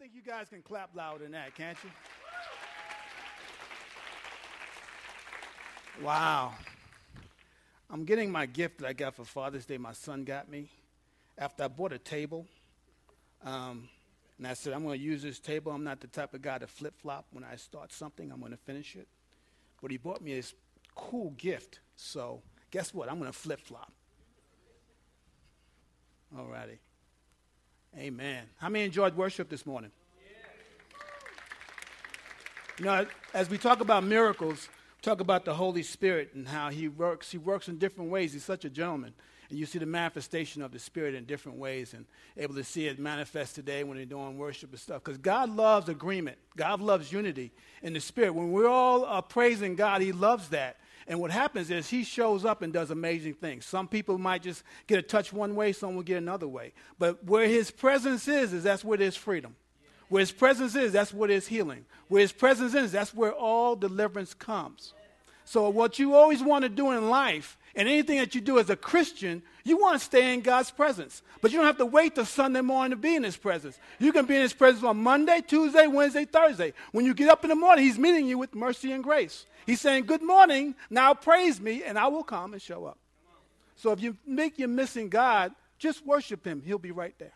think you guys can clap louder than that, can't you? Wow. I'm getting my gift that I got for Father's Day, my son got me. After I bought a table, um, and I said, I'm going to use this table. I'm not the type of guy to flip flop. When I start something, I'm going to finish it. But he bought me this cool gift. So, guess what? I'm going to flip flop. All righty. Amen. How many enjoyed worship this morning? You know, as we talk about miracles, talk about the Holy Spirit and how He works. He works in different ways. He's such a gentleman. And you see the manifestation of the Spirit in different ways and able to see it manifest today when they're doing worship and stuff. Because God loves agreement, God loves unity in the Spirit. When we're all uh, praising God, He loves that. And what happens is he shows up and does amazing things. Some people might just get a touch one way, some will get another way. But where his presence is, is that's where there's freedom. Where his presence is, that's where there's healing. Where his presence is, that's where all deliverance comes. So what you always want to do in life, and anything that you do as a Christian, you want to stay in God's presence. But you don't have to wait till Sunday morning to be in His presence. You can be in His presence on Monday, Tuesday, Wednesday, Thursday. When you get up in the morning, He's meeting you with mercy and grace. He's saying, Good morning, now praise me, and I will come and show up. So if you make you missing God, just worship Him. He'll be right there.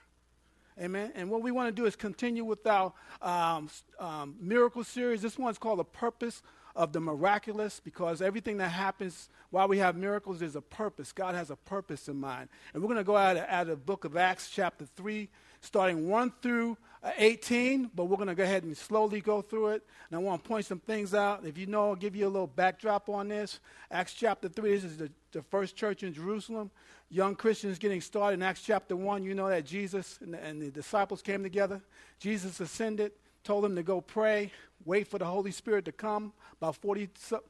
Amen. And what we want to do is continue with our um, um, miracle series. This one's called The Purpose of the Miraculous because everything that happens while we have miracles is a purpose. God has a purpose in mind. And we're going to go out of the book of Acts, chapter 3, starting 1 through uh, 18, but we're going to go ahead and slowly go through it. And I want to point some things out. If you know, I'll give you a little backdrop on this. Acts chapter 3, this is the, the first church in Jerusalem. Young Christians getting started in Acts chapter 1. You know that Jesus and the, and the disciples came together. Jesus ascended, told them to go pray, wait for the Holy Spirit to come. About 40,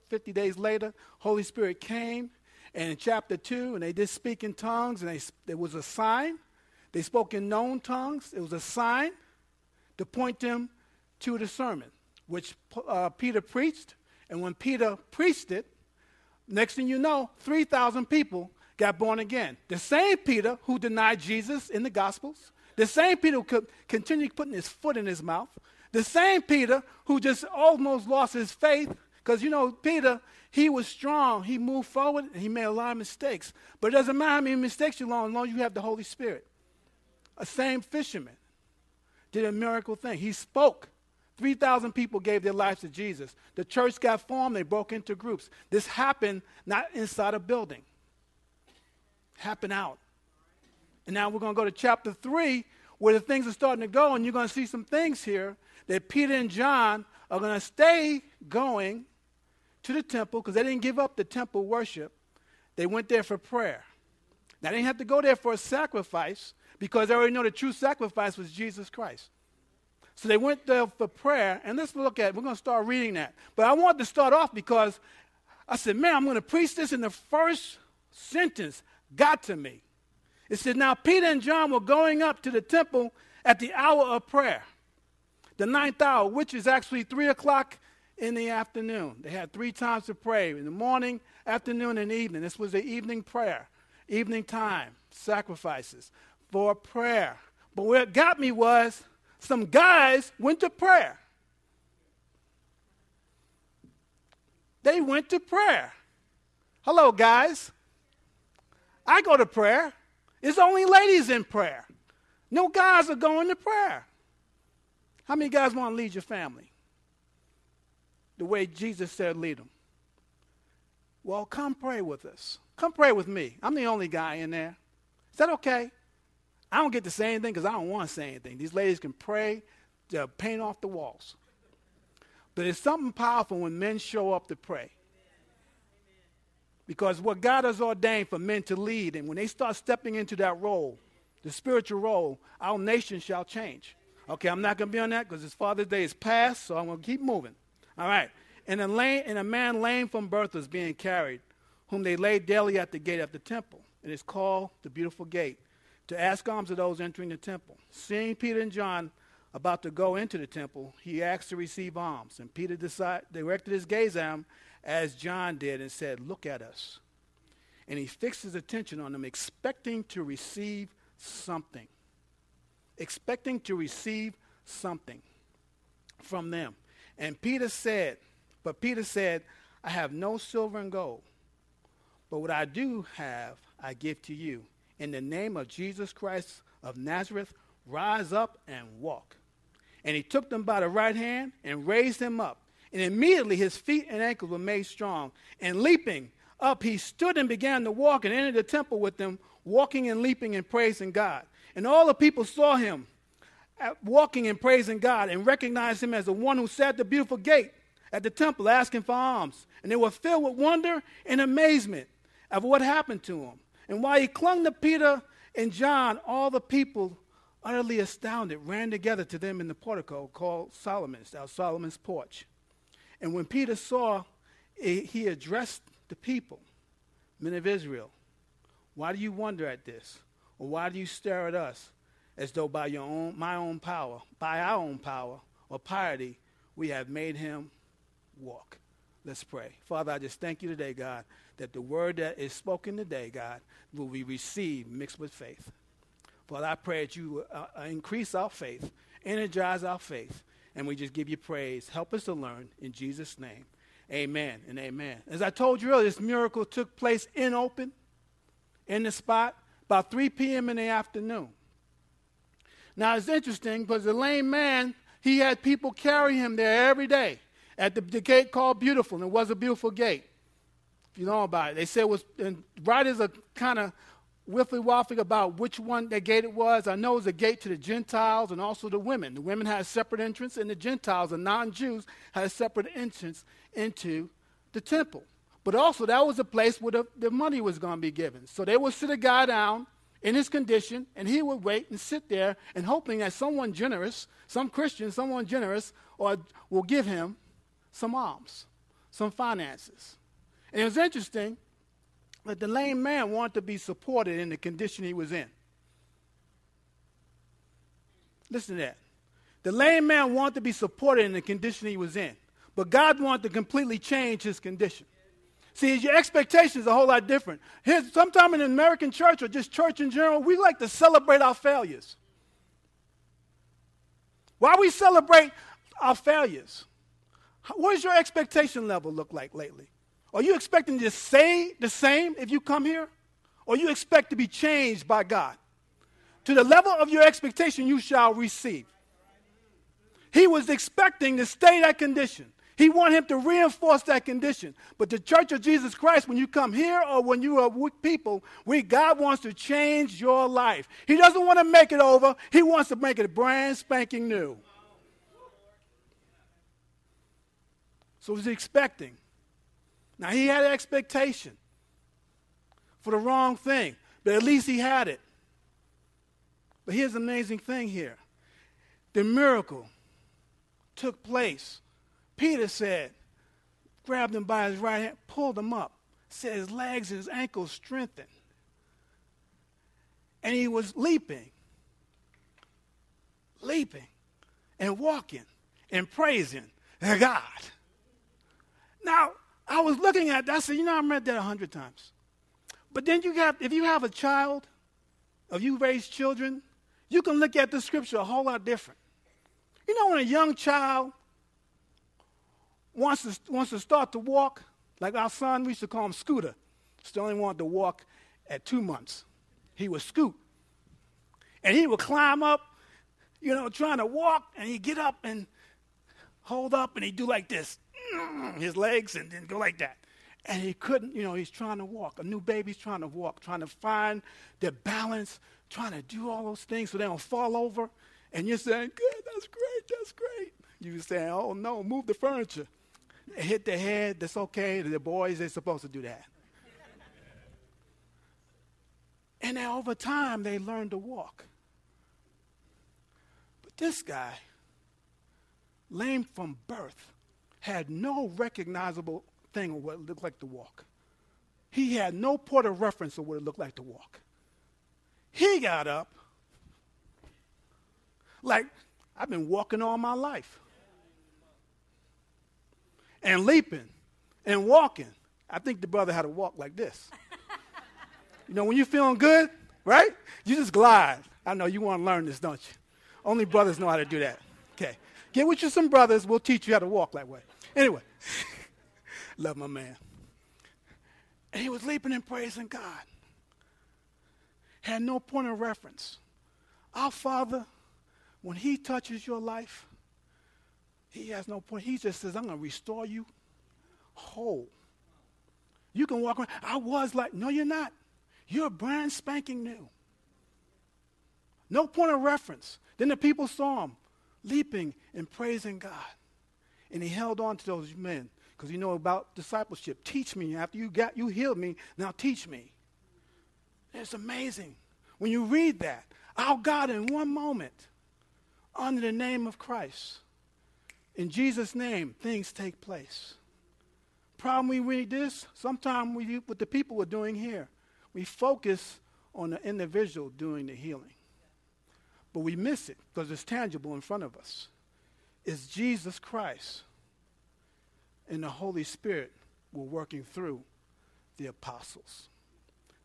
50 days later, Holy Spirit came. And in chapter 2, and they did speak in tongues, and they, there was a sign. They spoke in known tongues. It was a sign to point them to the sermon, which uh, Peter preached. And when Peter preached it, next thing you know, 3,000 people got born again. The same Peter who denied Jesus in the Gospels, the same Peter who could continue putting his foot in his mouth, the same Peter who just almost lost his faith, because you know, Peter, he was strong. He moved forward and he made a lot of mistakes. But it doesn't matter how many mistakes you long, as long as you have the Holy Spirit. A same fisherman did a miracle thing. He spoke. 3,000 people gave their lives to Jesus. The church got formed, they broke into groups. This happened not inside a building, happened out. And now we're going to go to chapter 3, where the things are starting to go, and you're going to see some things here that Peter and John are going to stay going to the temple because they didn't give up the temple worship. They went there for prayer. Now, they didn't have to go there for a sacrifice because they already know the true sacrifice was Jesus Christ. So they went there for prayer, and let's look at it. We're going to start reading that. But I wanted to start off because I said, man, I'm going to preach this in the first sentence got to me. It said, Now Peter and John were going up to the temple at the hour of prayer, the ninth hour, which is actually three o'clock in the afternoon. They had three times to pray in the morning, afternoon, and evening. This was the evening prayer, evening time, sacrifices for prayer. But what got me was some guys went to prayer. They went to prayer. Hello, guys. I go to prayer. It's only ladies in prayer. No guys are going to prayer. How many guys want to lead your family? The way Jesus said, lead them. Well, come pray with us. Come pray with me. I'm the only guy in there. Is that okay? I don't get to say anything because I don't want to say anything. These ladies can pray, to paint off the walls. But it's something powerful when men show up to pray. Because what God has ordained for men to lead, and when they start stepping into that role, the spiritual role, our nation shall change. Okay, I'm not going to be on that because his Father's Day is past, so I'm going to keep moving. All right. And a, lame, and a man lame from birth was being carried, whom they laid daily at the gate of the temple. And it's called the Beautiful Gate to ask alms of those entering the temple. Seeing Peter and John about to go into the temple, he asked to receive alms. And Peter decide, directed his gaze at him as John did and said, Look at us. And he fixed his attention on them, expecting to receive something. Expecting to receive something from them. And Peter said, But Peter said, I have no silver and gold, but what I do have, I give to you. In the name of Jesus Christ of Nazareth, rise up and walk. And he took them by the right hand and raised him up. And immediately his feet and ankles were made strong. And leaping up, he stood and began to walk and entered the temple with them, walking and leaping and praising God. And all the people saw him uh, walking and praising God and recognized him as the one who sat at the beautiful gate at the temple asking for alms. And they were filled with wonder and amazement of what happened to him. And while he clung to Peter and John, all the people, utterly astounded, ran together to them in the portico called Solomon's, our Solomon's porch. And when Peter saw, he addressed the people, men of Israel, why do you wonder at this? Or why do you stare at us as though by your own, my own power, by our own power or piety, we have made him walk? Let's pray. Father, I just thank you today, God, that the word that is spoken today, God, will be received mixed with faith. Father, I pray that you uh, uh, increase our faith, energize our faith, and we just give you praise. Help us to learn in Jesus' name. Amen and amen. As I told you earlier, this miracle took place in open, in the spot, about 3 p.m. in the afternoon. Now it's interesting because the lame man, he had people carry him there every day at the, the gate called Beautiful, and it was a beautiful gate. If you know about it, they said it was, and writers are kind of wiffly waffling about which one that gate it was. I know it was a gate to the Gentiles and also the women. The women had a separate entrance, and the Gentiles, the non Jews, had a separate entrance into the temple. But also, that was a place where the, the money was going to be given. So they would sit a guy down in his condition, and he would wait and sit there and hoping that someone generous, some Christian, someone generous, or will give him some alms, some finances. And it was interesting that the lame man wanted to be supported in the condition he was in. Listen to that. The lame man wanted to be supported in the condition he was in, but God wanted to completely change his condition. See, your expectations are a whole lot different. Here's, sometime in the American church or just church in general, we like to celebrate our failures. Why we celebrate our failures? What does your expectation level look like lately? Are you expecting to say the same if you come here? Or you expect to be changed by God? To the level of your expectation, you shall receive. He was expecting to stay that condition. He wanted him to reinforce that condition. But the Church of Jesus Christ, when you come here or when you are with people, we, God wants to change your life. He doesn't want to make it over, He wants to make it brand spanking new. So he's expecting. Now he had an expectation for the wrong thing, but at least he had it. But here's the amazing thing here the miracle took place Peter said, grabbed him by his right hand, pulled him up, said his legs and his ankles strengthened. And he was leaping, leaping, and walking and praising God. Now, I was looking at that, I said, you know, I've read that a hundred times. But then you have, if you have a child, if you raise children, you can look at the scripture a whole lot different. You know, when a young child wants to, wants to start to walk, like our son, we used to call him Scooter. Still only wanted to walk at two months. He would scoot. And he would climb up, you know, trying to walk, and he'd get up and hold up, and he'd do like this, mm, his legs, and then go like that. And he couldn't, you know, he's trying to walk. A new baby's trying to walk, trying to find their balance, trying to do all those things so they don't fall over. And you're saying, good, that's great, that's great. You're saying, oh no, move the furniture hit the head, that's okay. The boys, they're supposed to do that. and then over time, they learn to walk. But this guy, lame from birth, had no recognizable thing of what it looked like to walk. He had no point of reference of what it looked like to walk. He got up like I've been walking all my life and leaping and walking. I think the brother had to walk like this. you know, when you're feeling good, right? You just glide. I know you want to learn this, don't you? Only brothers know how to do that. Okay. Get with you some brothers. We'll teach you how to walk that way. Anyway, love my man. And he was leaping and praising God. Had no point of reference. Our Father, when He touches your life, He has no point. He just says, I'm going to restore you whole. You can walk around. I was like, no, you're not. You're brand spanking new. No point of reference. Then the people saw him leaping and praising God. And he held on to those men because you know about discipleship. Teach me after you got you healed me. Now teach me. It's amazing when you read that. Our God, in one moment, under the name of Christ, in Jesus' name, things take place. Problem we read this, sometimes we what the people are doing here. We focus on the individual doing the healing. But we miss it because it's tangible in front of us. It's Jesus Christ and the Holy Spirit were working through the apostles.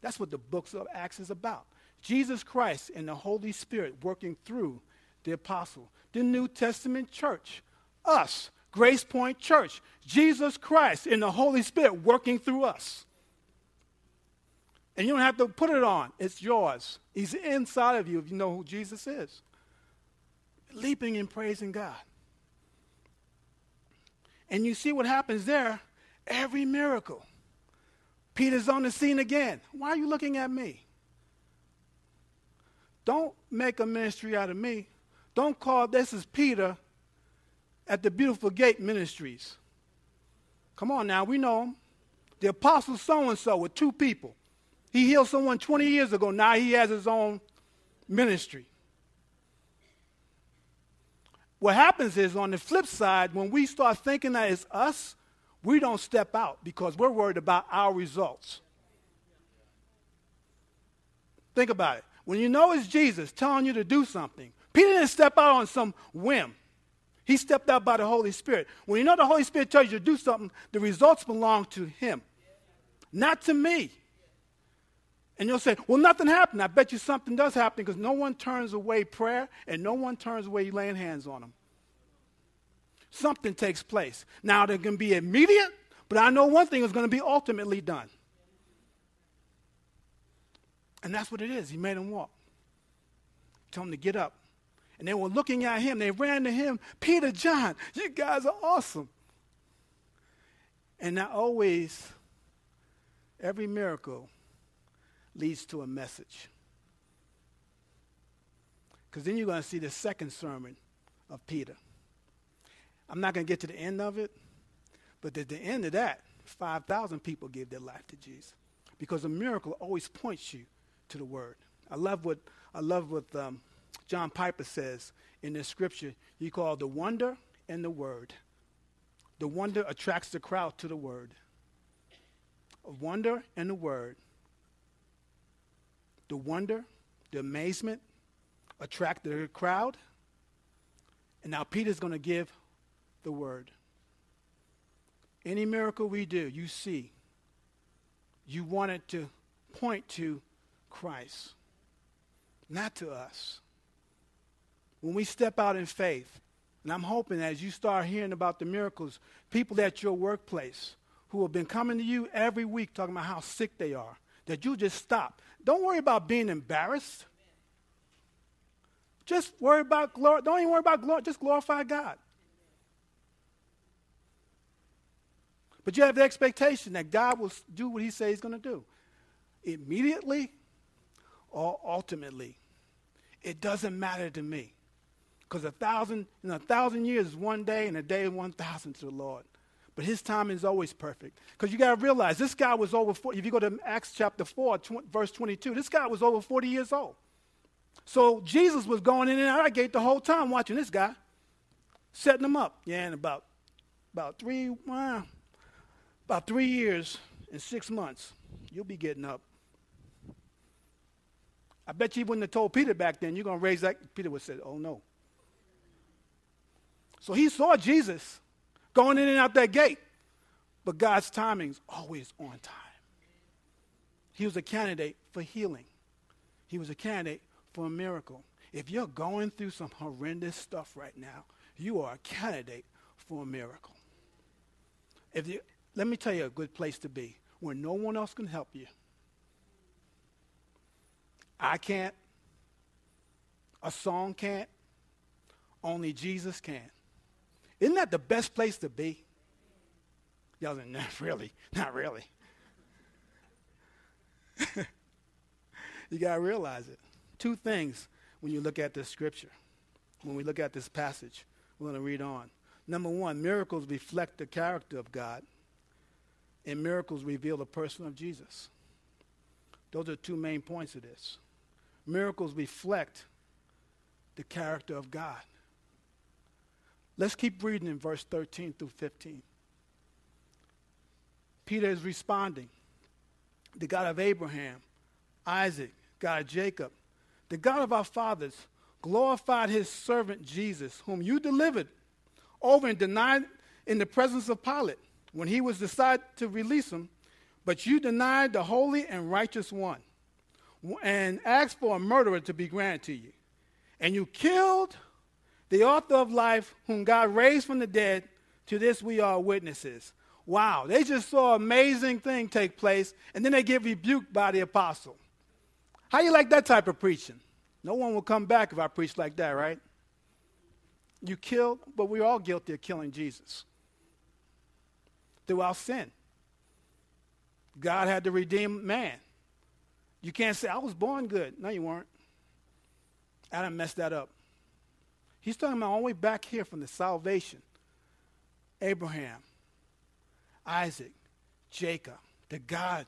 That's what the books of Acts is about. Jesus Christ and the Holy Spirit working through the apostle. The New Testament church, us, Grace Point Church, Jesus Christ and the Holy Spirit working through us. And you don't have to put it on, it's yours. He's inside of you if you know who Jesus is. Leaping and praising God. And you see what happens there every miracle. Peter's on the scene again. Why are you looking at me? Don't make a ministry out of me. Don't call this is Peter at the Beautiful Gate Ministries. Come on now, we know him. The apostle so and so with two people. He healed someone 20 years ago. Now he has his own ministry. What happens is, on the flip side, when we start thinking that it's us, we don't step out because we're worried about our results. Think about it. When you know it's Jesus telling you to do something, Peter didn't step out on some whim. He stepped out by the Holy Spirit. When you know the Holy Spirit tells you to do something, the results belong to Him, not to me. And you'll say, well, nothing happened. I bet you something does happen because no one turns away prayer and no one turns away laying hands on them. Something takes place. Now, they can be immediate, but I know one thing is going to be ultimately done. And that's what it is. He made him walk. Told him to get up. And they were looking at him. They ran to him. Peter, John, you guys are awesome. And not always, every miracle leads to a message. Because then you're going to see the second sermon of Peter. I'm not going to get to the end of it, but at the end of that, 5,000 people gave their life to Jesus. Because a miracle always points you to the Word. I love what, I love what um, John Piper says in this scripture. He called the wonder and the Word. The wonder attracts the crowd to the Word. A wonder and the Word the wonder, the amazement attract the crowd. And now Peter's going to give the word. Any miracle we do, you see, you want it to point to Christ, not to us. When we step out in faith, and I'm hoping as you start hearing about the miracles, people at your workplace who have been coming to you every week talking about how sick they are, that you just stop. Don't worry about being embarrassed. Just worry about glory. Don't even worry about glory. Just glorify God. But you have the expectation that God will do what He says He's going to do. Immediately or ultimately. It doesn't matter to me. Because a thousand, in a thousand years is one day, and a day is one thousand to the Lord. But his timing is always perfect. Because you got to realize this guy was over 40. If you go to Acts chapter 4, tw- verse 22, this guy was over 40 years old. So Jesus was going in and out of gate the whole time watching this guy, setting him up. Yeah, in about, about three, well, about three years and six months, you'll be getting up. I bet you wouldn't have told Peter back then, you're going to raise that. Peter would have said, oh no. So he saw Jesus going in and out that gate. But God's timing's always on time. He was a candidate for healing. He was a candidate for a miracle. If you're going through some horrendous stuff right now, you are a candidate for a miracle. If you, let me tell you a good place to be where no one else can help you. I can't. A song can't. Only Jesus can. Isn't that the best place to be? Y'all said, not really, not really. you got to realize it. Two things when you look at this scripture, when we look at this passage. We're going to read on. Number one, miracles reflect the character of God, and miracles reveal the person of Jesus. Those are two main points of this. Miracles reflect the character of God. Let's keep reading in verse 13 through 15. Peter is responding. The God of Abraham, Isaac, God of Jacob, the God of our fathers, glorified his servant Jesus, whom you delivered over and denied in the presence of Pilate when he was decided to release him, but you denied the holy and righteous one and asked for a murderer to be granted to you. And you killed the author of life, whom God raised from the dead. To this we are witnesses. Wow, they just saw an amazing thing take place, and then they get rebuked by the apostle. How you like that type of preaching? No one will come back if I preach like that, right? You killed, but we're all guilty of killing Jesus through our sin. God had to redeem man. You can't say, I was born good. No, you weren't. Adam messed that up. He's talking about all the way back here from the salvation. Abraham, Isaac, Jacob, the God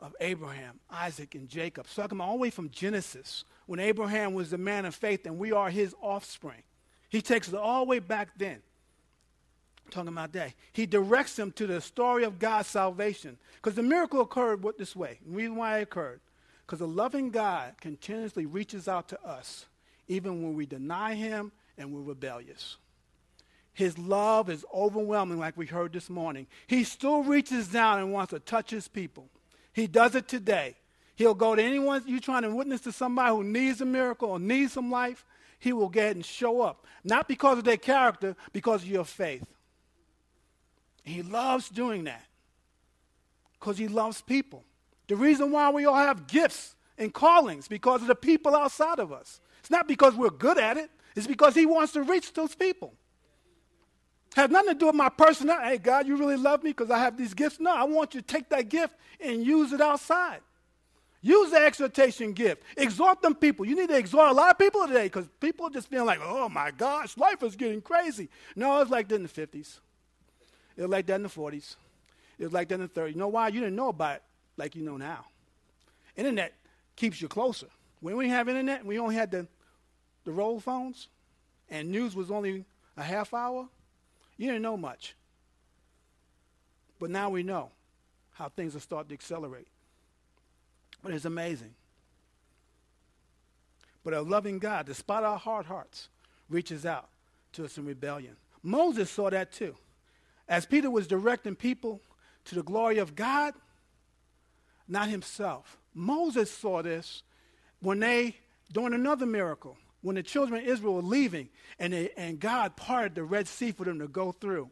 of Abraham, Isaac, and Jacob. So talking about all the way from Genesis, when Abraham was the man of faith and we are his offspring. He takes it all the way back then. talking about that. He directs them to the story of God's salvation. Because the miracle occurred this way. The reason why it occurred. Because the loving God continuously reaches out to us, even when we deny him and we're rebellious. His love is overwhelming, like we heard this morning. He still reaches down and wants to touch his people. He does it today. He'll go to anyone you're trying to witness to somebody who needs a miracle or needs some life. He will get and show up. Not because of their character, because of your faith. He loves doing that because he loves people. The reason why we all have gifts and callings because of the people outside of us. It's not because we're good at it. It's because he wants to reach those people. Has nothing to do with my personality. Hey, God, you really love me because I have these gifts? No, I want you to take that gift and use it outside. Use the exhortation gift. Exhort them people. You need to exhort a lot of people today because people are just feeling like, oh my gosh, life is getting crazy. No, it's like that in the 50s. It was like that in the 40s. It was like that in the 30s. You know why? You didn't know about it like you know now. Internet keeps you closer. When we have internet, we only had the, the roll phones, and news was only a half hour. You didn't know much. But now we know how things are starting to accelerate. But it's amazing. But a loving God, despite our hard hearts, reaches out to us in rebellion. Moses saw that too. As Peter was directing people to the glory of God, not himself. Moses saw this when they, doing another miracle, when the children of Israel were leaving and, they, and God parted the Red Sea for them to go through.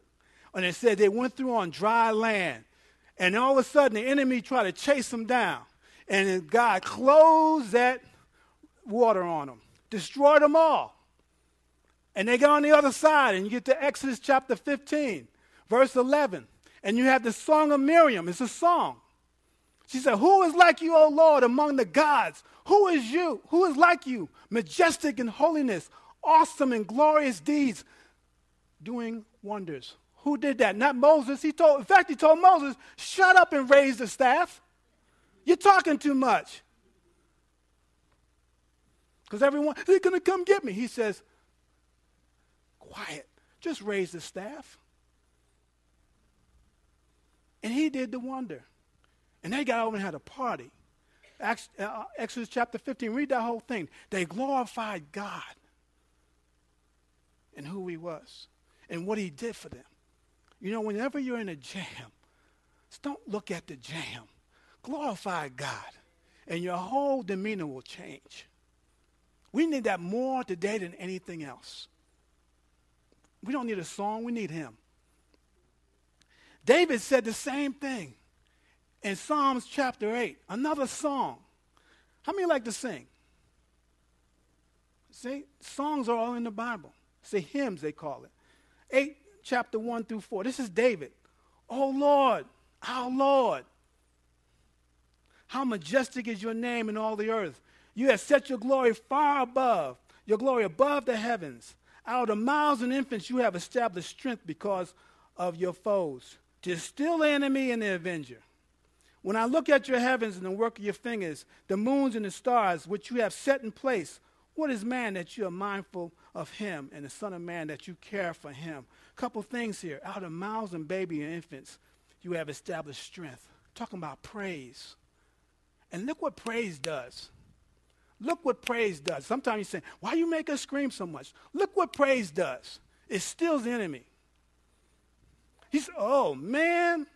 And it said they went through on dry land. And all of a sudden, the enemy tried to chase them down. And God closed that water on them, destroyed them all. And they got on the other side, and you get to Exodus chapter 15, verse 11. And you have the song of Miriam. It's a song. She said, Who is like you, O Lord, among the gods? Who is you? Who is like you? Majestic in holiness, awesome in glorious deeds, doing wonders. Who did that? Not Moses. He told, in fact, he told Moses, shut up and raise the staff. You're talking too much. Because everyone, they're going to come get me. He says, quiet. Just raise the staff. And he did the wonder. And they got over and had a party. Uh, Exodus chapter 15, read that whole thing. They glorified God and who he was and what he did for them. You know, whenever you're in a jam, don't look at the jam. Glorify God, and your whole demeanor will change. We need that more today than anything else. We don't need a song, we need him. David said the same thing in Psalms chapter 8, another song. How many like to sing? See, songs are all in the Bible. Say hymns, they call it. 8, chapter 1 through 4. This is David. Oh Lord, our Lord, how majestic is your name in all the earth. You have set your glory far above, your glory above the heavens. Out of mouths and infants you have established strength because of your foes, to still the enemy and the avenger. When I look at your heavens and the work of your fingers, the moons and the stars which you have set in place, what is man that you are mindful of him, and the Son of Man that you care for him? A couple things here. Out of mouths and baby and infants, you have established strength. Talking about praise. And look what praise does. Look what praise does. Sometimes you say, why you make us scream so much? Look what praise does. It stills the enemy. He's, oh man.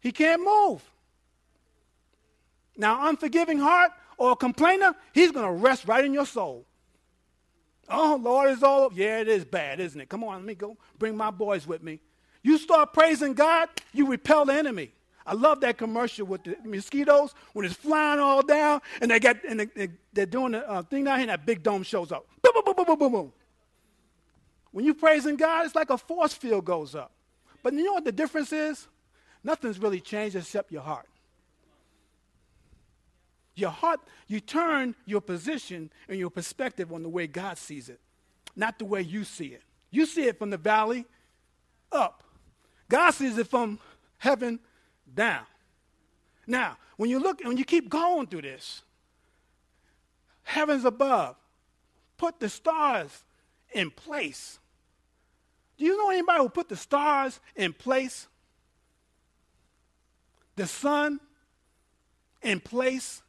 He can't move. Now, unforgiving heart or a complainer, he's going to rest right in your soul. Oh, Lord, it's all, yeah, it is bad, isn't it? Come on, let me go bring my boys with me. You start praising God, you repel the enemy. I love that commercial with the mosquitoes when it's flying all down and they got and they, are doing the uh, thing down here and that big dome shows up. Boom, boom, boom, boom, boom, boom, boom. When you're praising God, it's like a force field goes up. But you know what the difference is? Nothing's really changed except your heart. Your heart, you turn your position and your perspective on the way God sees it, not the way you see it. You see it from the valley up. God sees it from heaven down. Now, when you look, when you keep going through this, heavens above, put the stars in place. Do you know anybody who put the stars in place? The sun in place?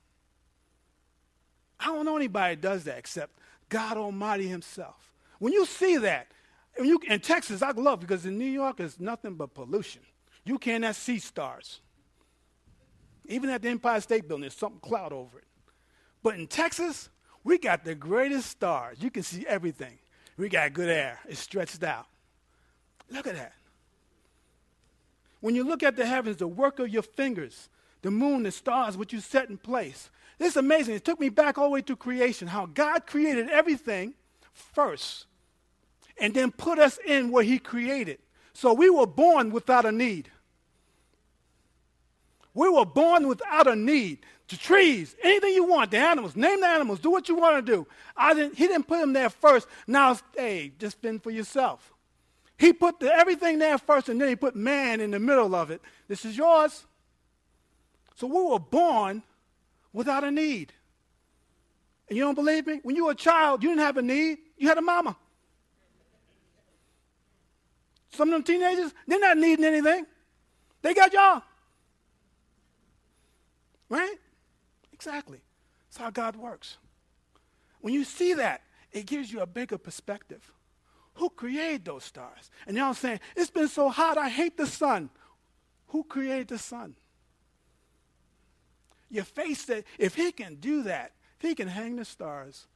I don't know anybody does that except God Almighty Himself. When you see that, you, in Texas, I love because in New York, it's nothing but pollution. You cannot see stars. Even at the Empire State Building, there's something cloud over it. But in Texas, we got the greatest stars. You can see everything. We got good air. It's stretched out. Look at that. When you look at the heavens, the work of your fingers, the moon, the stars, what you set in place. This is amazing. It took me back all the way to creation, how God created everything first and then put us in where He created. So we were born without a need. We were born without a need. The trees, anything you want, the animals, name the animals, do what you want to do. I didn't, he didn't put them there first. Now, hey, just fend for yourself. He put the, everything there first, and then he put man in the middle of it. This is yours. So we were born without a need. And you don't believe me? When you were a child, you didn't have a need. You had a mama. Some of them teenagers, they're not needing anything. They got y'all. Right? Exactly. That's how God works. When you see that, it gives you a bigger perspective. Who created those stars? And y'all saying, it's been so hot, I hate the sun. Who created the sun? Your face that if he can do that, if he can hang the stars,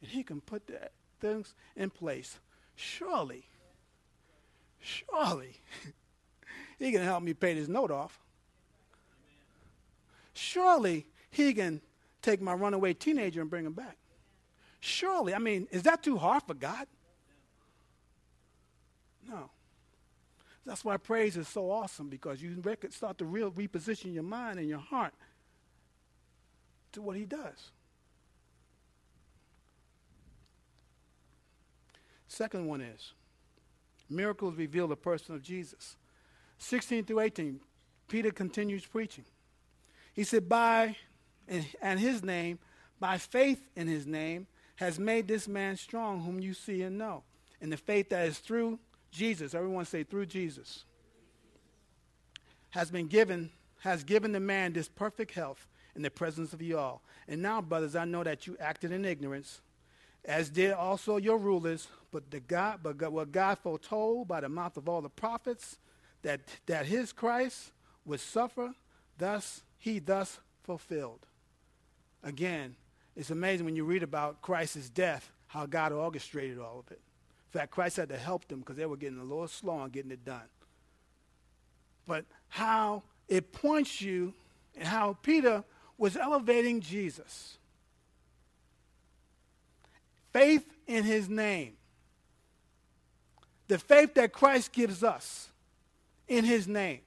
and he can put that things in place, surely, surely, he can help me pay this note off surely he can take my runaway teenager and bring him back. Surely, I mean, is that too hard for God? No. That's why praise is so awesome because you start to real reposition your mind and your heart to what he does. Second one is miracles reveal the person of Jesus. 16 through 18, Peter continues preaching. He said, by and his name, by faith in his name, has made this man strong, whom you see and know. And the faith that is through Jesus, everyone say through Jesus, has been given, has given the man this perfect health in the presence of you all. And now, brothers, I know that you acted in ignorance, as did also your rulers, but the God, but God, what God foretold by the mouth of all the prophets, that, that his Christ would suffer, thus he thus fulfilled. Again, it's amazing when you read about Christ's death, how God orchestrated all of it. Fact, Christ had to help them because they were getting a little slow on getting it done. But how it points you and how Peter was elevating Jesus. Faith in his name. The faith that Christ gives us in his name.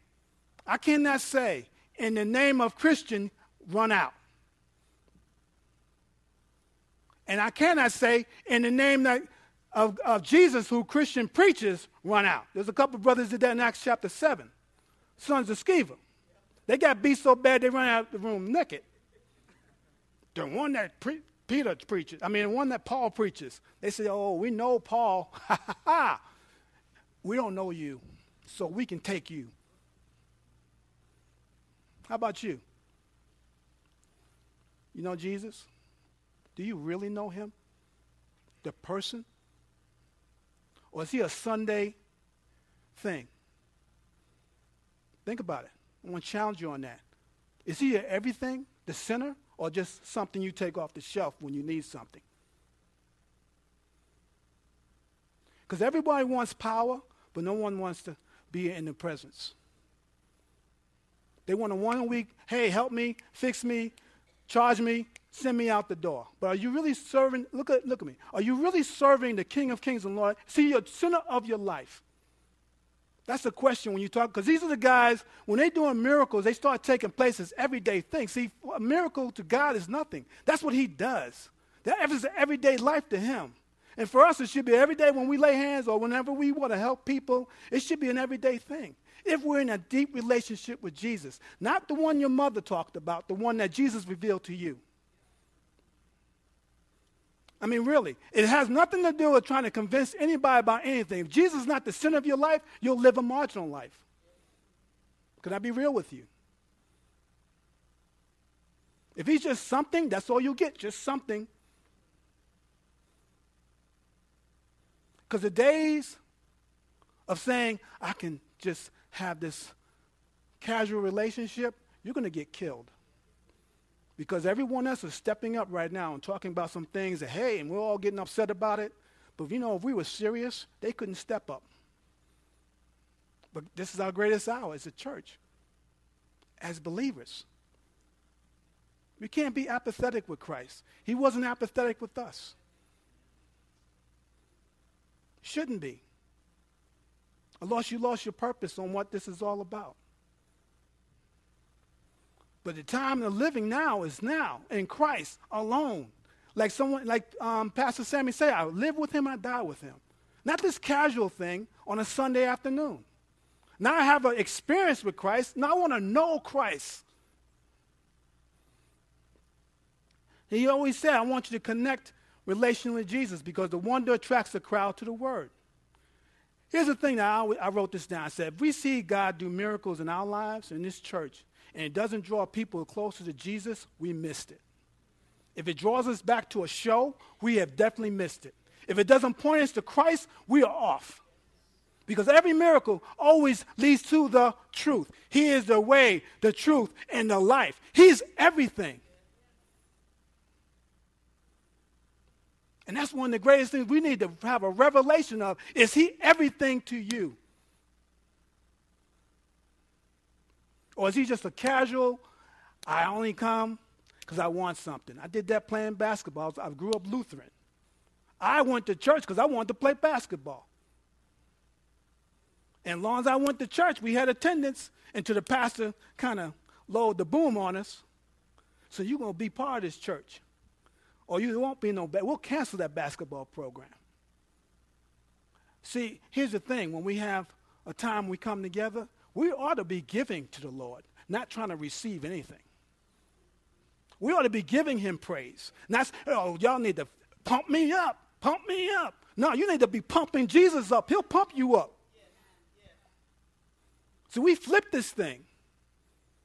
I cannot say, in the name of Christian, run out. And I cannot say, in the name that, of, of Jesus, who Christian preaches, run out. There's a couple brothers did that in Acts chapter 7, sons of Sceva. They got beat so bad they run out of the room naked. The one that pre- Peter preaches, I mean, the one that Paul preaches, they say, oh, we know Paul. Ha ha ha. We don't know you, so we can take you. How about you? You know Jesus? Do you really know him? The person? Or is he a Sunday thing? Think about it. I want to challenge you on that. Is he everything, the center, or just something you take off the shelf when you need something? Because everybody wants power, but no one wants to be in the presence. They want a one week, hey, help me, fix me, charge me, send me out the door. But are you really serving? Look at, look at me. Are you really serving the King of Kings and Lord? See, your center of your life. That's the question when you talk, because these are the guys, when they're doing miracles, they start taking place as everyday things. See, a miracle to God is nothing. That's what He does. That is everyday life to Him. And for us, it should be every day when we lay hands or whenever we want to help people, it should be an everyday thing if we're in a deep relationship with Jesus, not the one your mother talked about, the one that Jesus revealed to you. I mean, really, it has nothing to do with trying to convince anybody about anything. If Jesus is not the center of your life, you'll live a marginal life. Can I be real with you? If he's just something, that's all you get, just something. Because the days of saying, I can just have this casual relationship, you're going to get killed. Because everyone else is stepping up right now and talking about some things that, hey, and we're all getting upset about it. But you know, if we were serious, they couldn't step up. But this is our greatest hour as a church, as believers. We can't be apathetic with Christ. He wasn't apathetic with us. Shouldn't be. Unless you lost your purpose on what this is all about. But the time of living now is now in Christ alone. Like someone, like um, Pastor Sammy said, I live with him, I die with him. Not this casual thing on a Sunday afternoon. Now I have an experience with Christ. Now I want to know Christ. He always said, I want you to connect relationally Jesus because the wonder attracts the crowd to the word. Here's the thing that I, I wrote this down. I said, if we see God do miracles in our lives, in this church, and it doesn't draw people closer to Jesus, we missed it. If it draws us back to a show, we have definitely missed it. If it doesn't point us to Christ, we are off. Because every miracle always leads to the truth. He is the way, the truth, and the life. He's everything. And that's one of the greatest things we need to have a revelation of. Is he everything to you? Or is he just a casual, I only come because I want something? I did that playing basketball. I grew up Lutheran. I went to church because I wanted to play basketball. And as long as I went to church, we had attendance until the pastor kind of lowered the boom on us. So you're going to be part of this church or you won't be no bad. We'll cancel that basketball program. See, here's the thing when we have a time we come together, we ought to be giving to the Lord, not trying to receive anything. We ought to be giving him praise. Not, oh, y'all need to pump me up, pump me up. No, you need to be pumping Jesus up. He'll pump you up. So we flip this thing.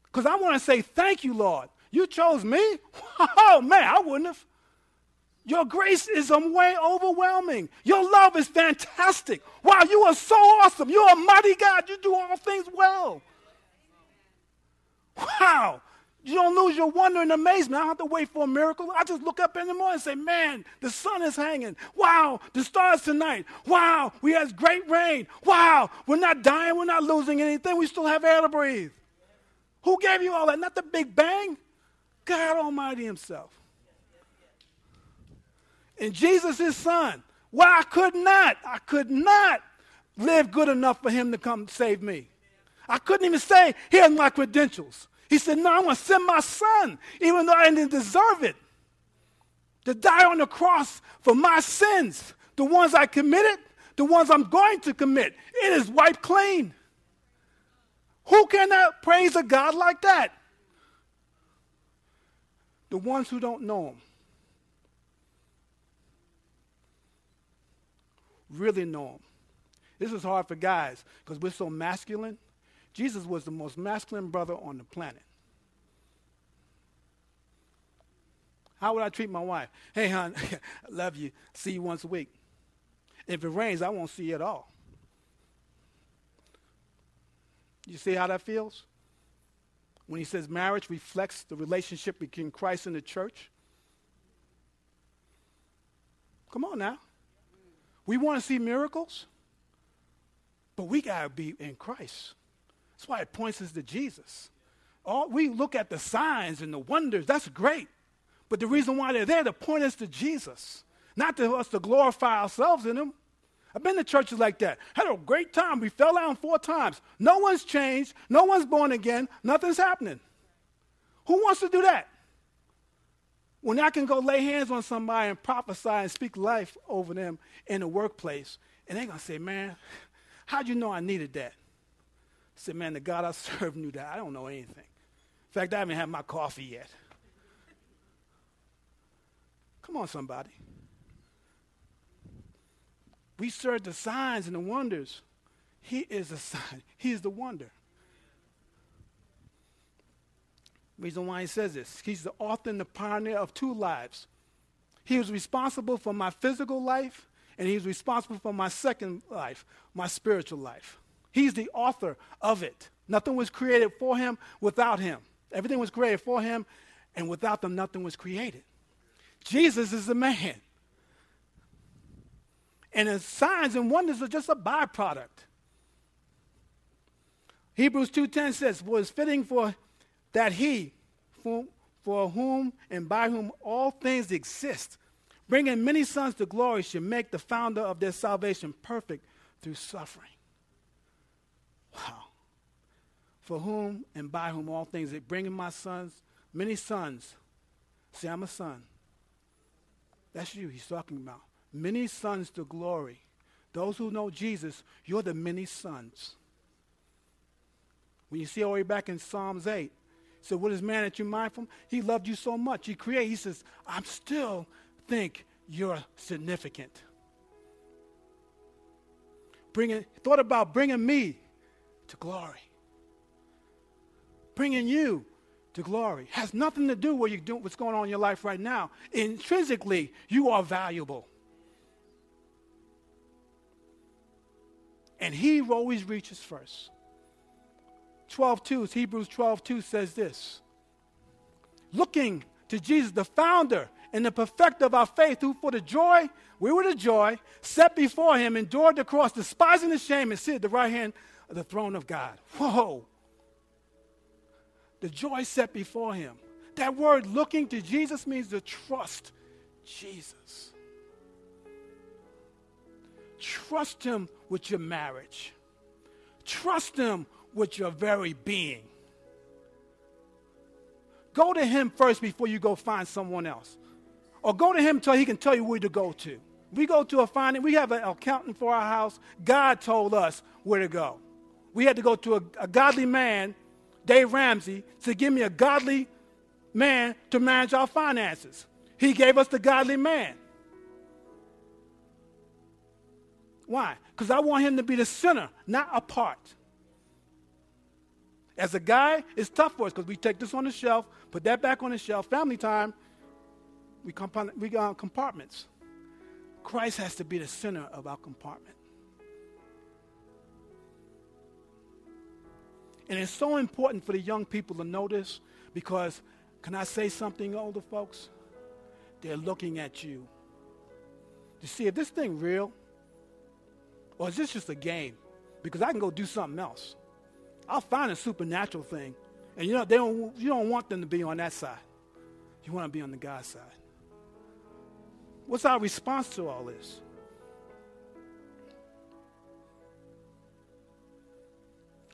Because I want to say, thank you, Lord. You chose me? Oh, man, I wouldn't have. Your grace is a way overwhelming. Your love is fantastic. Wow, you are so awesome. You're a mighty God. You do all things well. Wow. You don't lose your wonder and amazement. I don't have to wait for a miracle. I just look up in the morning and say, Man, the sun is hanging. Wow, the stars tonight. Wow, we had great rain. Wow, we're not dying. We're not losing anything. We still have air to breathe. Who gave you all that? Not the Big Bang. God Almighty Himself. And Jesus, His Son. Why I could not, I could not live good enough for Him to come save me. I couldn't even say, Here's my credentials. He said, No, I'm going to send my son, even though I didn't deserve it, to die on the cross for my sins, the ones I committed, the ones I'm going to commit. It is wiped clean. Who cannot praise a God like that? The ones who don't know Him. Really know Him. This is hard for guys because we're so masculine. Jesus was the most masculine brother on the planet. How would I treat my wife? Hey, hon, I love you. See you once a week. If it rains, I won't see you at all. You see how that feels? When he says marriage reflects the relationship between Christ and the church. Come on now. We want to see miracles, but we got to be in Christ. That's why it points us to Jesus. All, we look at the signs and the wonders, that's great. But the reason why they're there to point us to Jesus, not to us to glorify ourselves in them. I've been to churches like that. Had a great time. We fell down four times. No one's changed. No one's born again. Nothing's happening. Who wants to do that? When I can go lay hands on somebody and prophesy and speak life over them in the workplace, and they're going to say, Man, how'd you know I needed that? I said, Man, the God I serve knew that. I don't know anything. In fact, I haven't had my coffee yet. Come on, somebody. We serve the signs and the wonders. He is the sign, He is the wonder. Reason why he says this He's the author and the pioneer of two lives. He was responsible for my physical life, and He's responsible for my second life, my spiritual life. He's the author of it. Nothing was created for him without him. Everything was created for him, and without them, nothing was created. Jesus is the man. And his signs and wonders are just a byproduct. Hebrews 2.10 says, it's fitting for that he, for, whom and by whom all things exist, bringing many sons to glory, should make the founder of their salvation perfect through suffering. Wow. For whom and by whom all things, they bringing my sons, many sons. See, I'm a son. That's you he's talking about. Many sons to glory. Those who know Jesus, you're the many sons. When you see all the way back in Psalms 8, so what is man that you mindful? He loved you so much. He created. He says, I'm still think you're significant. Bringing, thought about bringing me to glory. Bringing you to glory has nothing to do with you doing what's going on in your life right now. Intrinsically, you are valuable. And he always reaches first. 12:2, Hebrews 12:2 says this. Looking to Jesus, the founder and the perfecter of our faith, who for the joy, we were the joy, set before him, endured the cross, despising the shame, and sit at the right hand of the throne of God. Whoa. The joy set before him. That word looking to Jesus means to trust Jesus. Trust him with your marriage. Trust him with your very being. Go to him first before you go find someone else. Or go to him until he can tell you where to go to. We go to a finding, we have an accountant for our house. God told us where to go we had to go to a, a godly man, Dave Ramsey, to give me a godly man to manage our finances. He gave us the godly man. Why? Because I want him to be the center, not a part. As a guy, it's tough for us because we take this on the shelf, put that back on the shelf. Family time, we, comp- we got compartments. Christ has to be the center of our compartment. And it's so important for the young people to know this because, can I say something, older folks? They're looking at you to see if this thing real or is this just a game? Because I can go do something else. I'll find a supernatural thing. And you know, they don't, you don't want them to be on that side. You want to be on the God side. What's our response to all this?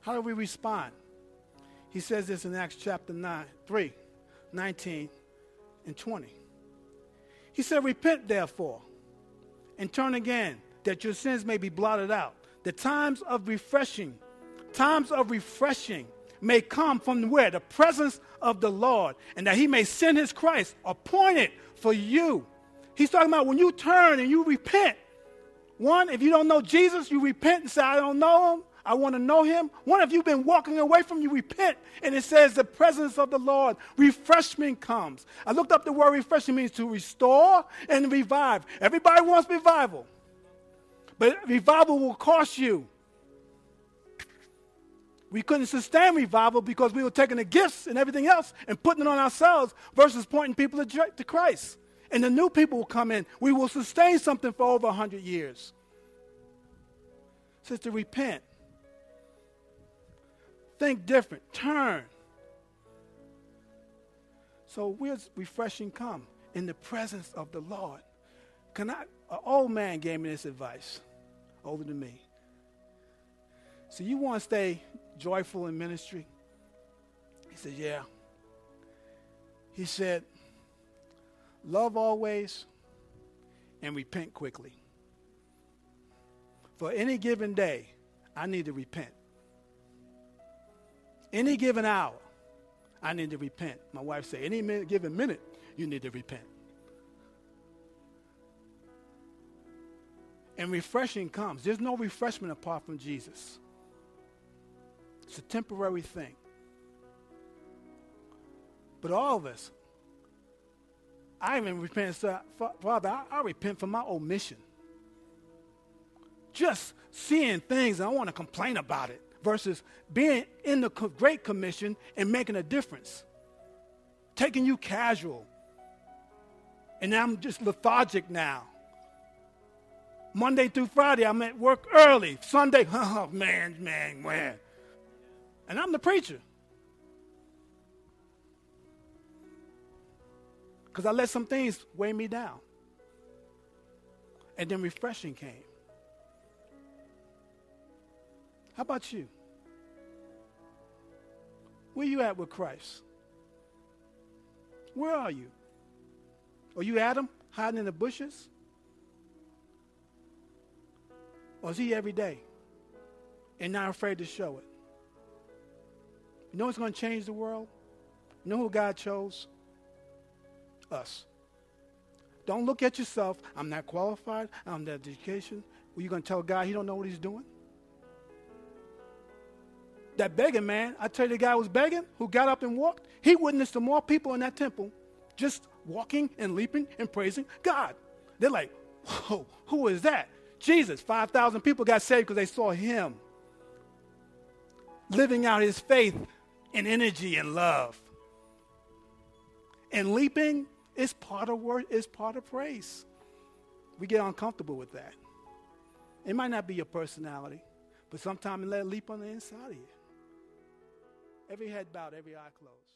How do we respond? He says this in Acts chapter 9, 3, 19 and 20. He said, Repent therefore and turn again, that your sins may be blotted out. The times of refreshing, times of refreshing may come from where? The presence of the Lord, and that he may send his Christ appointed for you. He's talking about when you turn and you repent. One, if you don't know Jesus, you repent and say, I don't know him. I want to know him. One of you been walking away from you, repent. And it says the presence of the Lord, refreshment comes. I looked up the word refreshment means to restore and revive. Everybody wants revival. But revival will cost you. We couldn't sustain revival because we were taking the gifts and everything else and putting it on ourselves versus pointing people to Christ. And the new people will come in. We will sustain something for over 100 years. To repent. Think different. Turn. So where's refreshing come? In the presence of the Lord. Can I, an old man gave me this advice, older than me. So you want to stay joyful in ministry? He said, Yeah. He said, Love always and repent quickly. For any given day, I need to repent. Any given hour, I need to repent. My wife said, any minute, given minute, you need to repent. And refreshing comes. There's no refreshment apart from Jesus. It's a temporary thing. But all of us, I even repent, Father, I, I repent for my omission. Just seeing things, I want to complain about it versus being in the Great Commission and making a difference. Taking you casual. And I'm just lethargic now. Monday through Friday, I'm at work early. Sunday, oh man, man, man. And I'm the preacher. Because I let some things weigh me down. And then refreshing came. How about you? Where you at with Christ? Where are you? Are you Adam hiding in the bushes? Or is he every day and not afraid to show it? You know what's going to change the world? You know who God chose? Us. Don't look at yourself. I'm not qualified. I'm not education. Well, you going to tell God he don't know what he's doing? that begging man, I tell you, the guy was begging, who got up and walked, he witnessed to more people in that temple just walking and leaping and praising God. They're like, whoa, who is that? Jesus. 5,000 people got saved because they saw him living out his faith in energy and love. And leaping is part of work, is part of praise. We get uncomfortable with that. It might not be your personality, but sometimes let it leap on the inside of you. Every head bowed, every eye closed.